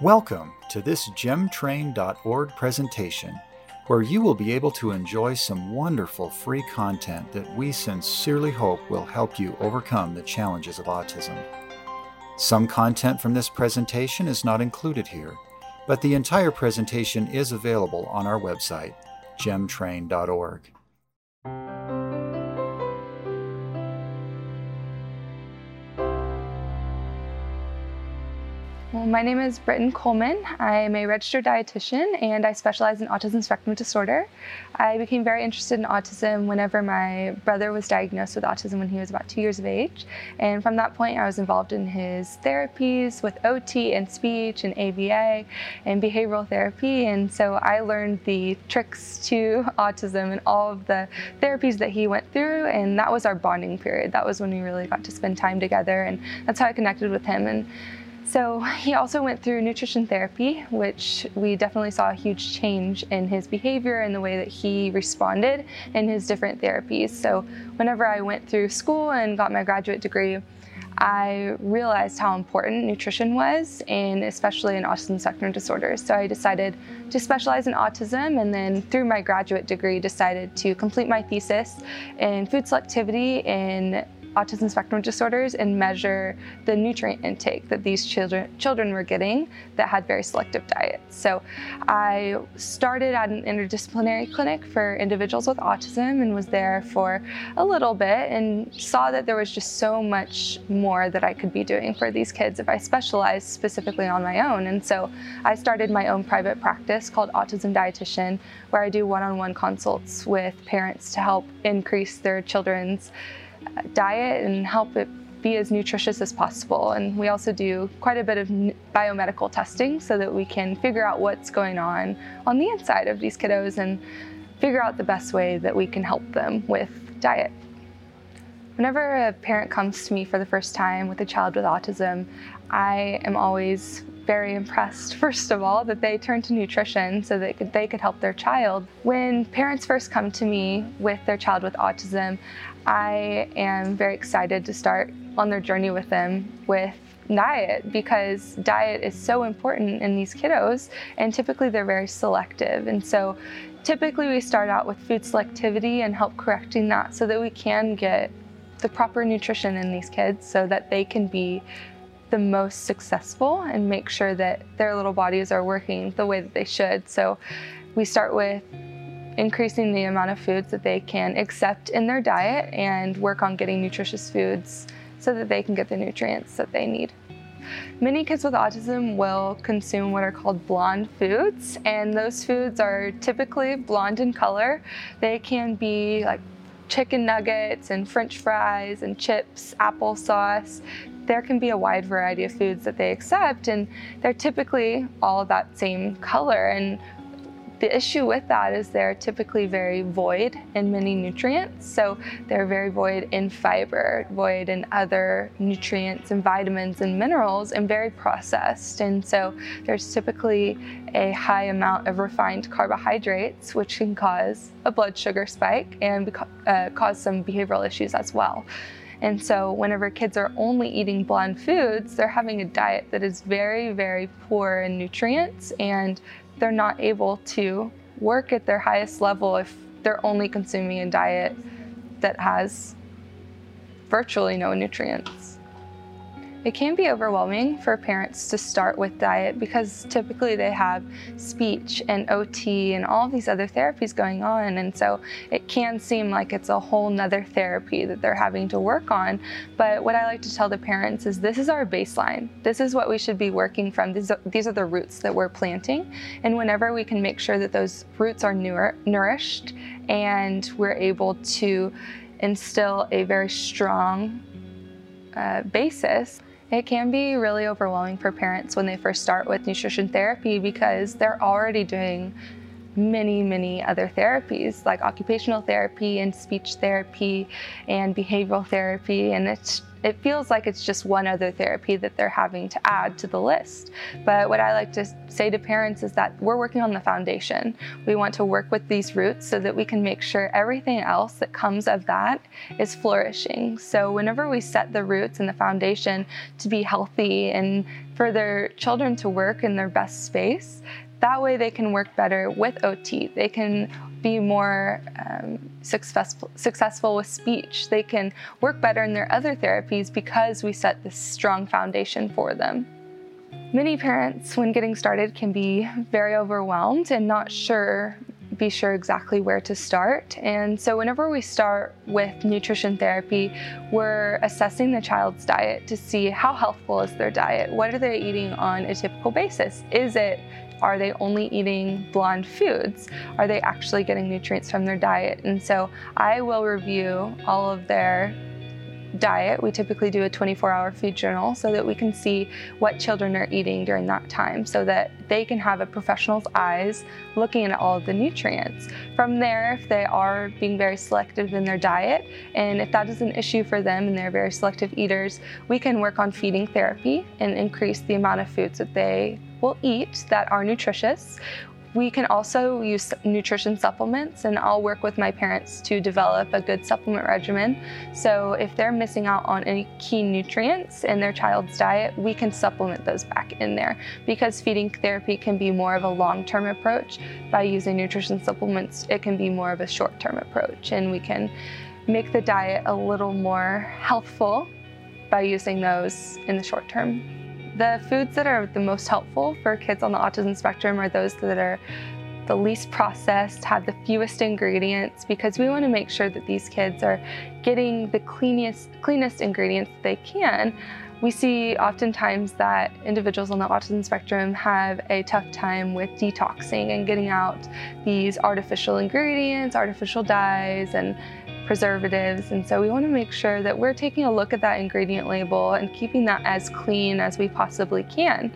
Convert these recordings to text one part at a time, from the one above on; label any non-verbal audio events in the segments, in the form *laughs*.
Welcome to this gemtrain.org presentation, where you will be able to enjoy some wonderful free content that we sincerely hope will help you overcome the challenges of autism. Some content from this presentation is not included here, but the entire presentation is available on our website, gemtrain.org. Well, my name is Brittyn Coleman. I'm a registered dietitian and I specialize in autism spectrum disorder. I became very interested in autism whenever my brother was diagnosed with autism when he was about two years of age. And from that point, I was involved in his therapies with OT and speech and ABA and behavioral therapy. And so I learned the tricks to autism and all of the therapies that he went through. And that was our bonding period. That was when we really got to spend time together. And that's how I connected with him. And so he also went through nutrition therapy, which we definitely saw a huge change in his behavior and the way that he responded in his different therapies. So whenever I went through school and got my graduate degree, I realized how important nutrition was, and especially in autism spectrum disorders. So I decided to specialize in autism, and then through my graduate degree, decided to complete my thesis in food selectivity in autism spectrum disorders and measure the nutrient intake that these children children were getting that had very selective diets. So I started at an interdisciplinary clinic for individuals with autism and was there for a little bit and saw that there was just so much more that I could be doing for these kids if I specialized specifically on my own. And so I started my own private practice called Autism Dietitian where I do one-on-one consults with parents to help increase their children's diet and help it be as nutritious as possible. And we also do quite a bit of biomedical testing so that we can figure out what's going on on the inside of these kiddos and figure out the best way that we can help them with diet. Whenever a parent comes to me for the first time with a child with autism, I am always very impressed, *laughs* first of all, that they turn to nutrition so that they could help their child. When parents first come to me with their child with autism, I am very excited to start on their journey with them with diet because diet is so important in these kiddos and typically they're very selective. And so typically we start out with food selectivity and help correcting that so that we can get the proper nutrition in these kids so that they can be the most successful and make sure that their little bodies are working the way that they should. So we start with increasing the amount of foods that they can accept in their diet and work on getting nutritious foods so that they can get the nutrients that they need. Many kids with autism will consume what are called blonde foods, and those foods are typically blonde in color. They can be like chicken nuggets and french fries and chips, applesauce. There can be a wide variety of foods that they accept, and they're typically all that same color. And the issue with that is they're typically very void in many nutrients. So they're very void in fiber, void in other nutrients and vitamins and minerals, and very processed. And so there's typically a high amount of refined carbohydrates, which can cause a blood sugar spike and uh, cause some behavioral issues as well. And so, whenever kids are only eating bland foods, they're having a diet that is very, very poor in nutrients and they're not able to work at their highest level if they're only consuming a diet that has virtually no nutrients. It can be overwhelming for parents to start with diet because typically they have speech and OT and all these other therapies going on. And so it can seem like it's a whole nother therapy that they're having to work on. But what I like to tell the parents is this is our baseline. This is what we should be working from. These are, the roots that we're planting. And whenever we can make sure that those roots are nour- nourished and we're able to instill a very strong uh, basis, it can be really overwhelming for parents when they first start with nutrition therapy because they're already doing many, many other therapies like occupational therapy and speech therapy and behavioral therapy. And it's it feels like it's just one other therapy that they're having to add to the list. But what I like to say to parents is that we're working on the foundation. We want to work with these roots so that we can make sure everything else that comes of that is flourishing. So whenever we set the roots and the foundation to be healthy and for their children to work in their best space, that way they can work better with OT. They can be more um, successful, successful with speech. They can work better in their other therapies because we set this strong foundation for them. Many parents, when getting started, can be very overwhelmed and not sure be sure exactly where to start. And so, whenever we start with nutrition therapy, we're assessing the child's diet to see how healthful is their diet. What are they eating on a typical basis? Is it are they only eating blonde foods? Are they actually getting nutrients from their diet? And so I will review all of their diet. We typically do a 24 hour food journal so that we can see what children are eating during that time so that they can have a professional's eyes looking at all of the nutrients. From there, if they are being very selective in their diet, and if that is an issue for them and they're very selective eaters, we can work on feeding therapy and increase the amount of foods that they will eat that are nutritious. We can also use nutrition supplements, and I'll work with my parents to develop a good supplement regimen. So, if they're missing out on any key nutrients in their child's diet, we can supplement those back in there because feeding therapy can be more of a long term approach. By using nutrition supplements, it can be more of a short term approach, and we can make the diet a little more healthful by using those in the short term. The foods that are the most helpful for kids on the autism spectrum are those that are the least processed, have the fewest ingredients, because we want to make sure that these kids are getting the cleanest, cleanest ingredients they can. We see oftentimes that individuals on the autism spectrum have a tough time with detoxing and getting out these artificial ingredients, artificial dyes, and preservatives. And so we want to make sure that we're taking a look at that ingredient label and keeping that as clean as we possibly can.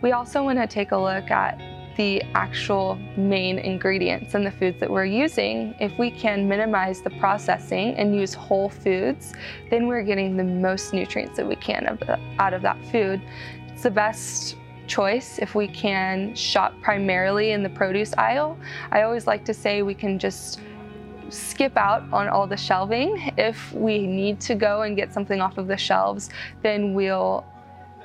We also want to take a look at the actual main ingredients in the foods that we're using. If we can minimize the processing and use whole foods, then we're getting the most nutrients that we can out of that food. It's the best choice if we can shop primarily in the produce aisle. I always like to say we can just skip out on all the shelving. If we need to go and get something off of the shelves, then we'll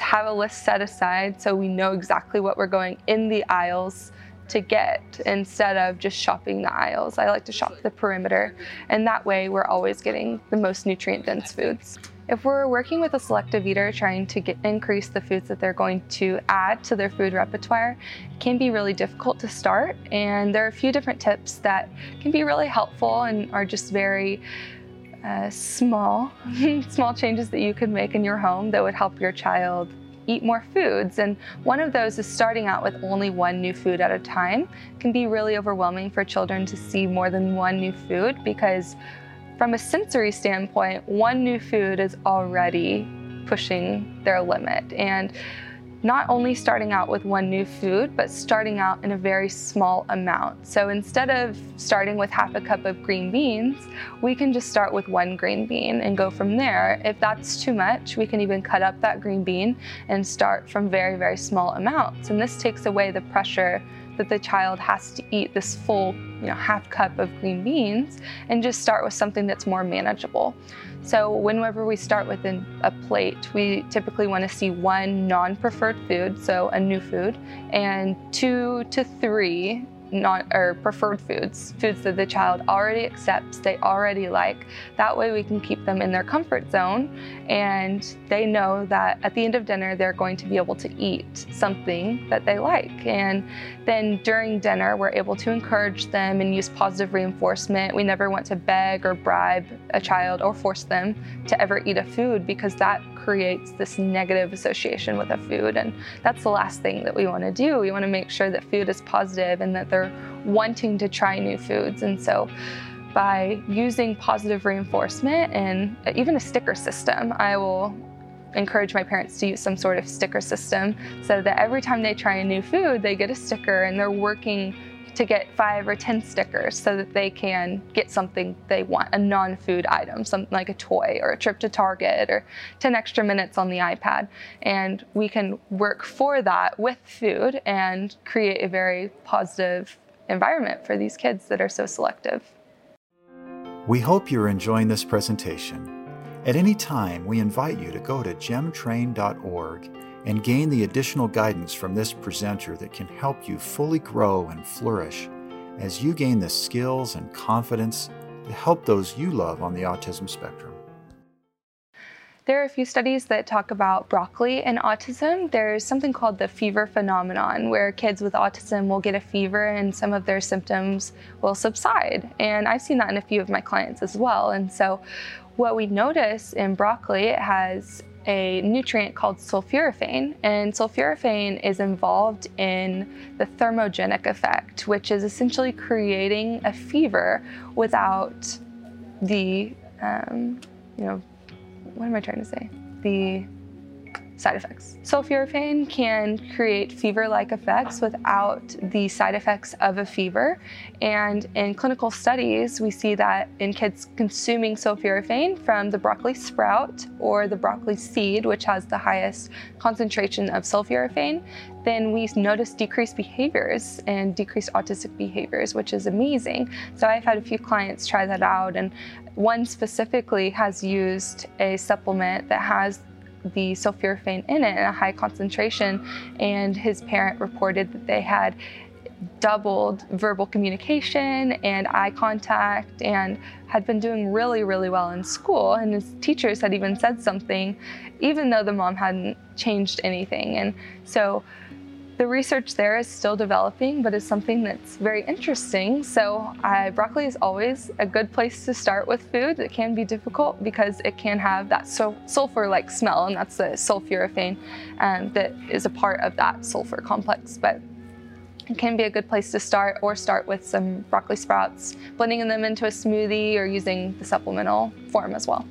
have a list set aside so we know exactly what we're going in the aisles to get instead of just shopping the aisles. I like to shop the perimeter, and that way we're always getting the most nutrient dense foods. If we're working with a selective eater trying to get, increase the foods that they're going to add to their food repertoire, it can be really difficult to start. And there are a few different tips that can be really helpful and are just very uh, small, *laughs* small changes that you could make in your home that would help your child eat more foods. And one of those is starting out with only one new food at a time. It can be really overwhelming for children to see more than one new food because from a sensory standpoint, one new food is already pushing their limit. And not only starting out with one new food, but starting out in a very small amount. So instead of starting with half a cup of green beans, we can just start with one green bean and go from there. If that's too much, we can even cut up that green bean and start from very, very small amounts. And this takes away the pressure that the child has to eat this full, you know, half cup of green beans and just start with something that's more manageable. So whenever we start with a plate, we typically want to see one non-preferred food, so a new food, and two to three or preferred foods, foods that the child already accepts, they already like. That way we can keep them in their comfort zone and they know that at the end of dinner they're going to be able to eat something that they like. And then during dinner we're able to encourage them and use positive reinforcement. We never want to beg or bribe a child or force them to ever eat a food because that creates this negative association with a food. And that's the last thing that we want to do. We want to make sure that food is positive and that they're wanting to try new foods. And so by using positive reinforcement and even a sticker system, I will encourage my parents to use some sort of sticker system so that every time they try a new food, they get a sticker and they're working to get five or 10 stickers so that they can get something they want, a non food item, something like a toy or a trip to Target or 10 extra minutes on the iPad. And we can work for that with food and create a very positive environment for these kids that are so selective. We hope you're enjoying this presentation. At any time, we invite you to go to gemtrain.org and gain the additional guidance from this presenter that can help you fully grow and flourish as you gain the skills and confidence to help those you love on the autism spectrum. There are a few studies that talk about broccoli and autism. There's something called the fever phenomenon, where kids with autism will get a fever and some of their symptoms will subside. And I've seen that in a few of my clients as well. And so, what we notice in broccoli, it has a nutrient called sulforaphane, and sulforaphane is involved in the thermogenic effect, which is essentially creating a fever without the, um, you know, what am I trying to say? The side effects. Sulforaphane can create fever-like effects without the side effects of a fever. And in clinical studies, we see that in kids consuming sulforaphane from the broccoli sprout or the broccoli seed, which has the highest concentration of sulforaphane, then we notice decreased behaviors and decreased autistic behaviors, which is amazing. So I've had a few clients try that out, and one specifically has used a supplement that has the sulforaphane in it in a high concentration, and his parent reported that they had doubled verbal communication and eye contact and had been doing really, really well in school. And his teachers had even said something, even though the mom hadn't changed anything. And so the research there is still developing, but is something that's very interesting. So, uh, broccoli is always a good place to start with food. It can be difficult because it can have that sulfur like smell, and that's the sulforaphane um, that is a part of that sulfur complex. But it can be a good place to start, or start with some broccoli sprouts, blending them into a smoothie, or using the supplemental form as well.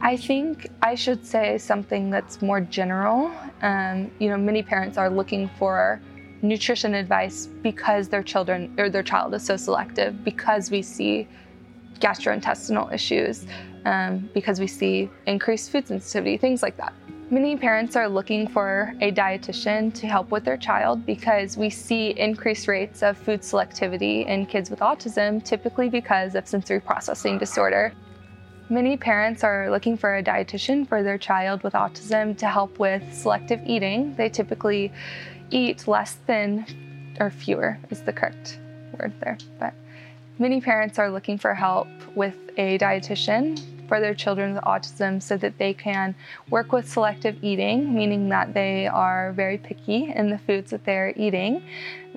I think I should say something that's more general. Um, you know, many parents are looking for nutrition advice because their children or their child is so selective, because we see gastrointestinal issues, um, because we see increased food sensitivity, things like that. Many parents are looking for a dietitian to help with their child because we see increased rates of food selectivity in kids with autism, typically because of sensory processing disorder. Many parents are looking for a dietitian for their child with autism to help with selective eating. They typically eat less than, or fewer is the correct word there, but many parents are looking for help with a dietitian for their children with autism so that they can work with selective eating, meaning that they are very picky in the foods that they're eating.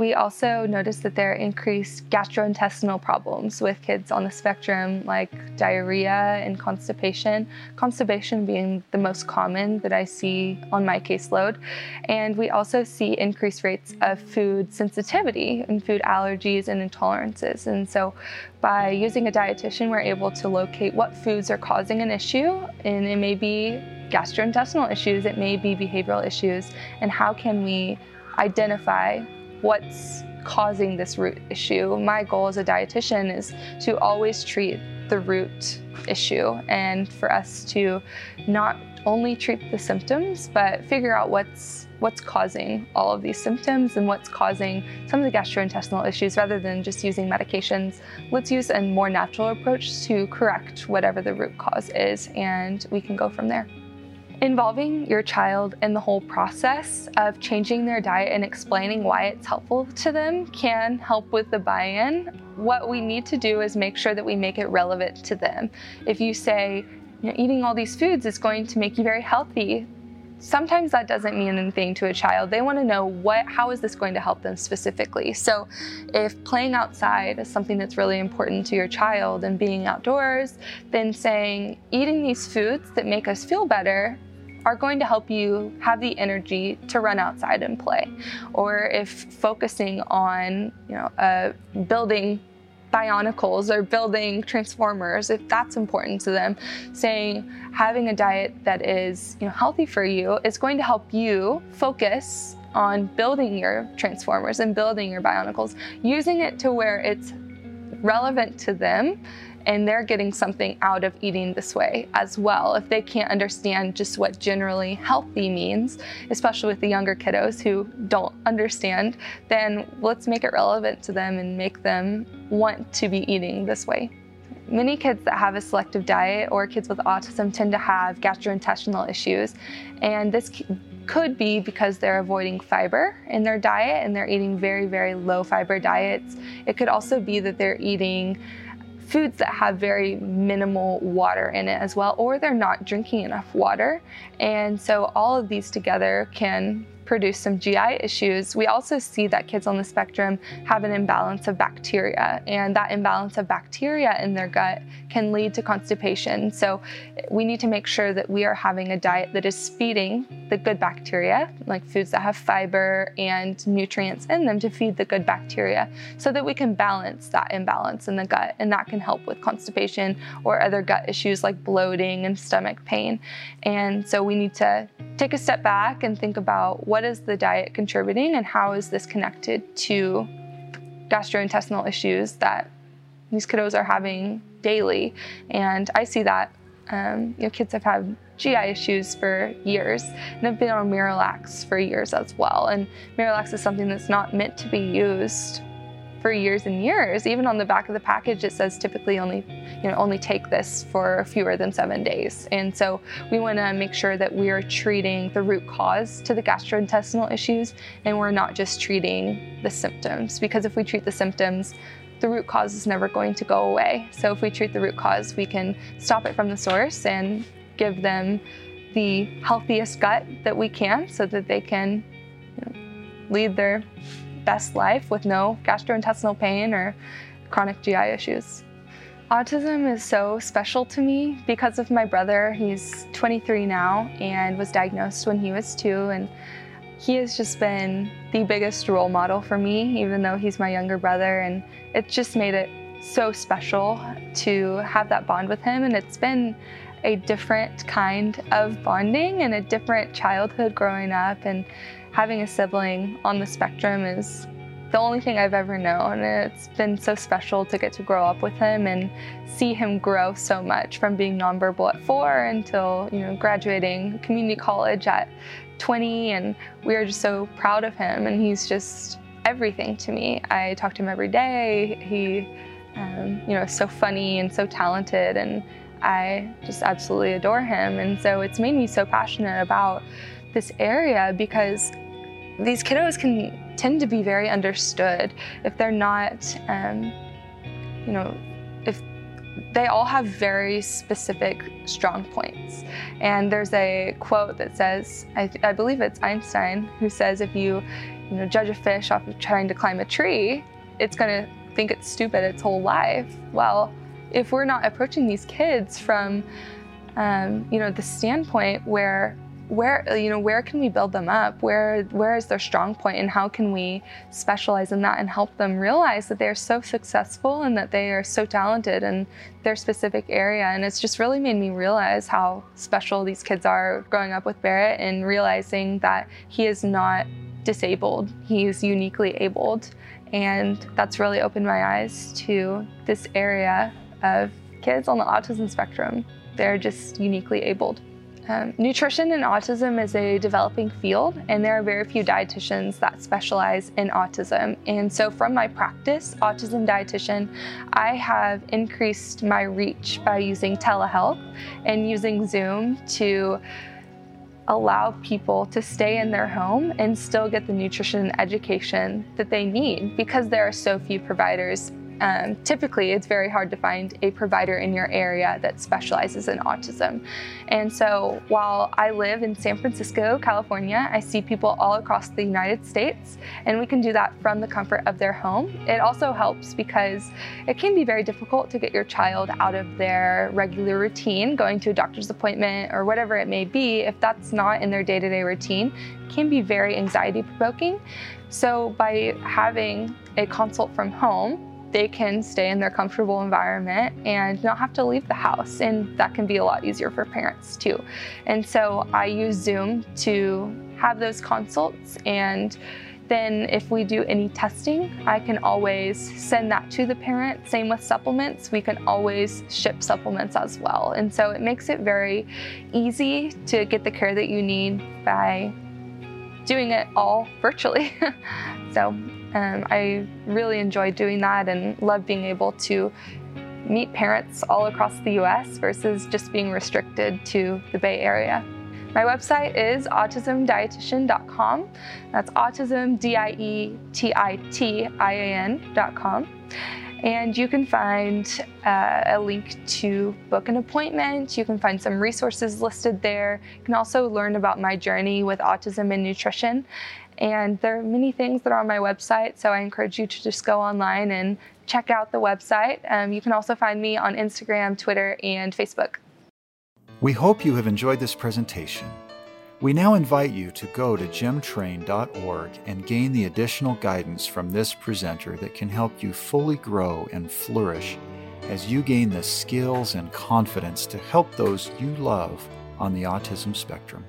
We also noticed that there are increased gastrointestinal problems with kids on the spectrum, like diarrhea and constipation. Constipation being the most common that I see on my caseload. And we also see increased rates of food sensitivity and food allergies and intolerances. And so by using a dietitian, we're able to locate what foods are causing an issue, and it may be gastrointestinal issues, it may be behavioral issues, and how can we identify what's causing this root issue. My goal as a dietitian is to always treat the root issue and for us to not only treat the symptoms but figure out what's what's causing all of these symptoms and what's causing some of the gastrointestinal issues rather than just using medications. Let's use a more natural approach to correct whatever the root cause is and we can go from there. Involving your child in the whole process of changing their diet and explaining why it's helpful to them can help with the buy in. What we need to do is make sure that we make it relevant to them. If you say, you know, eating all these foods is going to make you very healthy, sometimes that doesn't mean anything to a child. They want to know what how is this going to help them specifically. So if playing outside is something that's really important to your child and being outdoors, then saying eating these foods that make us feel better are going to help you have the energy to run outside and play. Or if focusing on, you know, uh, building bionicles or building transformers, if that's important to them, saying having a diet that is you know, healthy for you is going to help you focus on building your transformers and building your bionicles, using it to where it's relevant to them and they're getting something out of eating this way as well. If they can't understand just what generally healthy means, especially with the younger kiddos who don't understand, then let's make it relevant to them and make them want to be eating this way. Many kids that have a selective diet or kids with autism tend to have gastrointestinal issues, and this could be because they're avoiding fiber in their diet and they're eating very, very low fiber diets. It could also be that they're eating foods that have very minimal water in it as well, or they're not drinking enough water. And so all of these together can produce some GI issues. We also see that kids on the spectrum have an imbalance of bacteria, and that imbalance of bacteria in their gut can lead to constipation. So we need to make sure that we are having a diet that is feeding the good bacteria, like foods that have fiber and nutrients in them to feed the good bacteria, so that we can balance that imbalance in the gut, and that can help with constipation or other gut issues like bloating and stomach pain. And so we need to take a step back and think about what is the diet contributing and how is this connected to gastrointestinal issues that these kiddos are having daily. And I see that um, you know, kids have had GI issues for years and have been on Miralax for years as well. And Miralax is something that's not meant to be used for years and years. Even on the back of the package, it says typically only, you know, only take this for fewer than seven days. And so we want to make sure that we are treating the root cause to the gastrointestinal issues, and we're not just treating the symptoms. Because if we treat the symptoms, the root cause is never going to go away. So if we treat the root cause, we can stop it from the source and give them the healthiest gut that we can so that they can you know, lead their best life with no gastrointestinal pain or chronic GI issues. Autism is so special to me because of my brother. He's 23 now and was diagnosed when he was two. And he has just been the biggest role model for me, even though he's my younger brother. And it just made it so special to have that bond with him. And it's been a different kind of bonding and a different childhood growing up. And having a sibling on the spectrum is the only thing I've ever known. It's been so special to get to grow up with him and see him grow so much from being nonverbal at four until, you know, graduating community college at 20. And we are just so proud of him. And he's just everything to me. I talk to him every day. He, um, you know, is so funny and so talented. And I just absolutely adore him. And so it's made me so passionate about this area because these kiddos can tend to be very understood if they're not, um, you know, if they all have very specific strong points. And there's a quote that says, I, I believe it's Einstein, who says if you, you know, judge a fish off of trying to climb a tree, it's going to think it's stupid its whole life. Well, if we're not approaching these kids from, um, you know, the standpoint where where you know where can we build them up? Where where is their strong point and how can we specialize in that and help them realize that they're so successful and that they are so talented in their specific area? And it's just really made me realize how special these kids are growing up with Barrett and realizing that he is not disabled. He's uniquely abled. And that's really opened my eyes to this area of kids on the autism spectrum. They're just uniquely abled um, nutrition and autism is a developing field, and there are very few dietitians that specialize in autism. And so, from my practice, autism dietitian, I have increased my reach by using telehealth and using Zoom to allow people to stay in their home and still get the nutrition and education that they need because there are so few providers um, typically it's very hard to find a provider in your area that specializes in autism. And so while I live in San Francisco, California, I see people all across the United States, and we can do that from the comfort of their home. It also helps because it can be very difficult to get your child out of their regular routine, going to a doctor's appointment or whatever it may be. If that's not in their day to day routine, can be very anxiety provoking. So by having a consult from home, they can stay in their comfortable environment and not have to leave the house. And that can be a lot easier for parents too. And so I use Zoom to have those consults and then if we do any testing, I can always send that to the parent. Same with supplements, we can always ship supplements as well. And so it makes it very easy to get the care that you need by doing it all virtually. *laughs* so um, I really enjoy doing that and love being able to meet parents all across the US versus just being restricted to the Bay Area. My website is autismdietitian.com. That's autism, D I E T I T I A N.com. And you can find uh, a link to book an appointment. You can find some resources listed there. You can also learn about my journey with autism and nutrition. And there are many things that are on my website, so I encourage you to just go online and check out the website. Um, you can also find me on Instagram, Twitter, and Facebook. We hope you have enjoyed this presentation. We now invite you to go to gemtrain.org and gain the additional guidance from this presenter that can help you fully grow and flourish as you gain the skills and confidence to help those you love on the autism spectrum.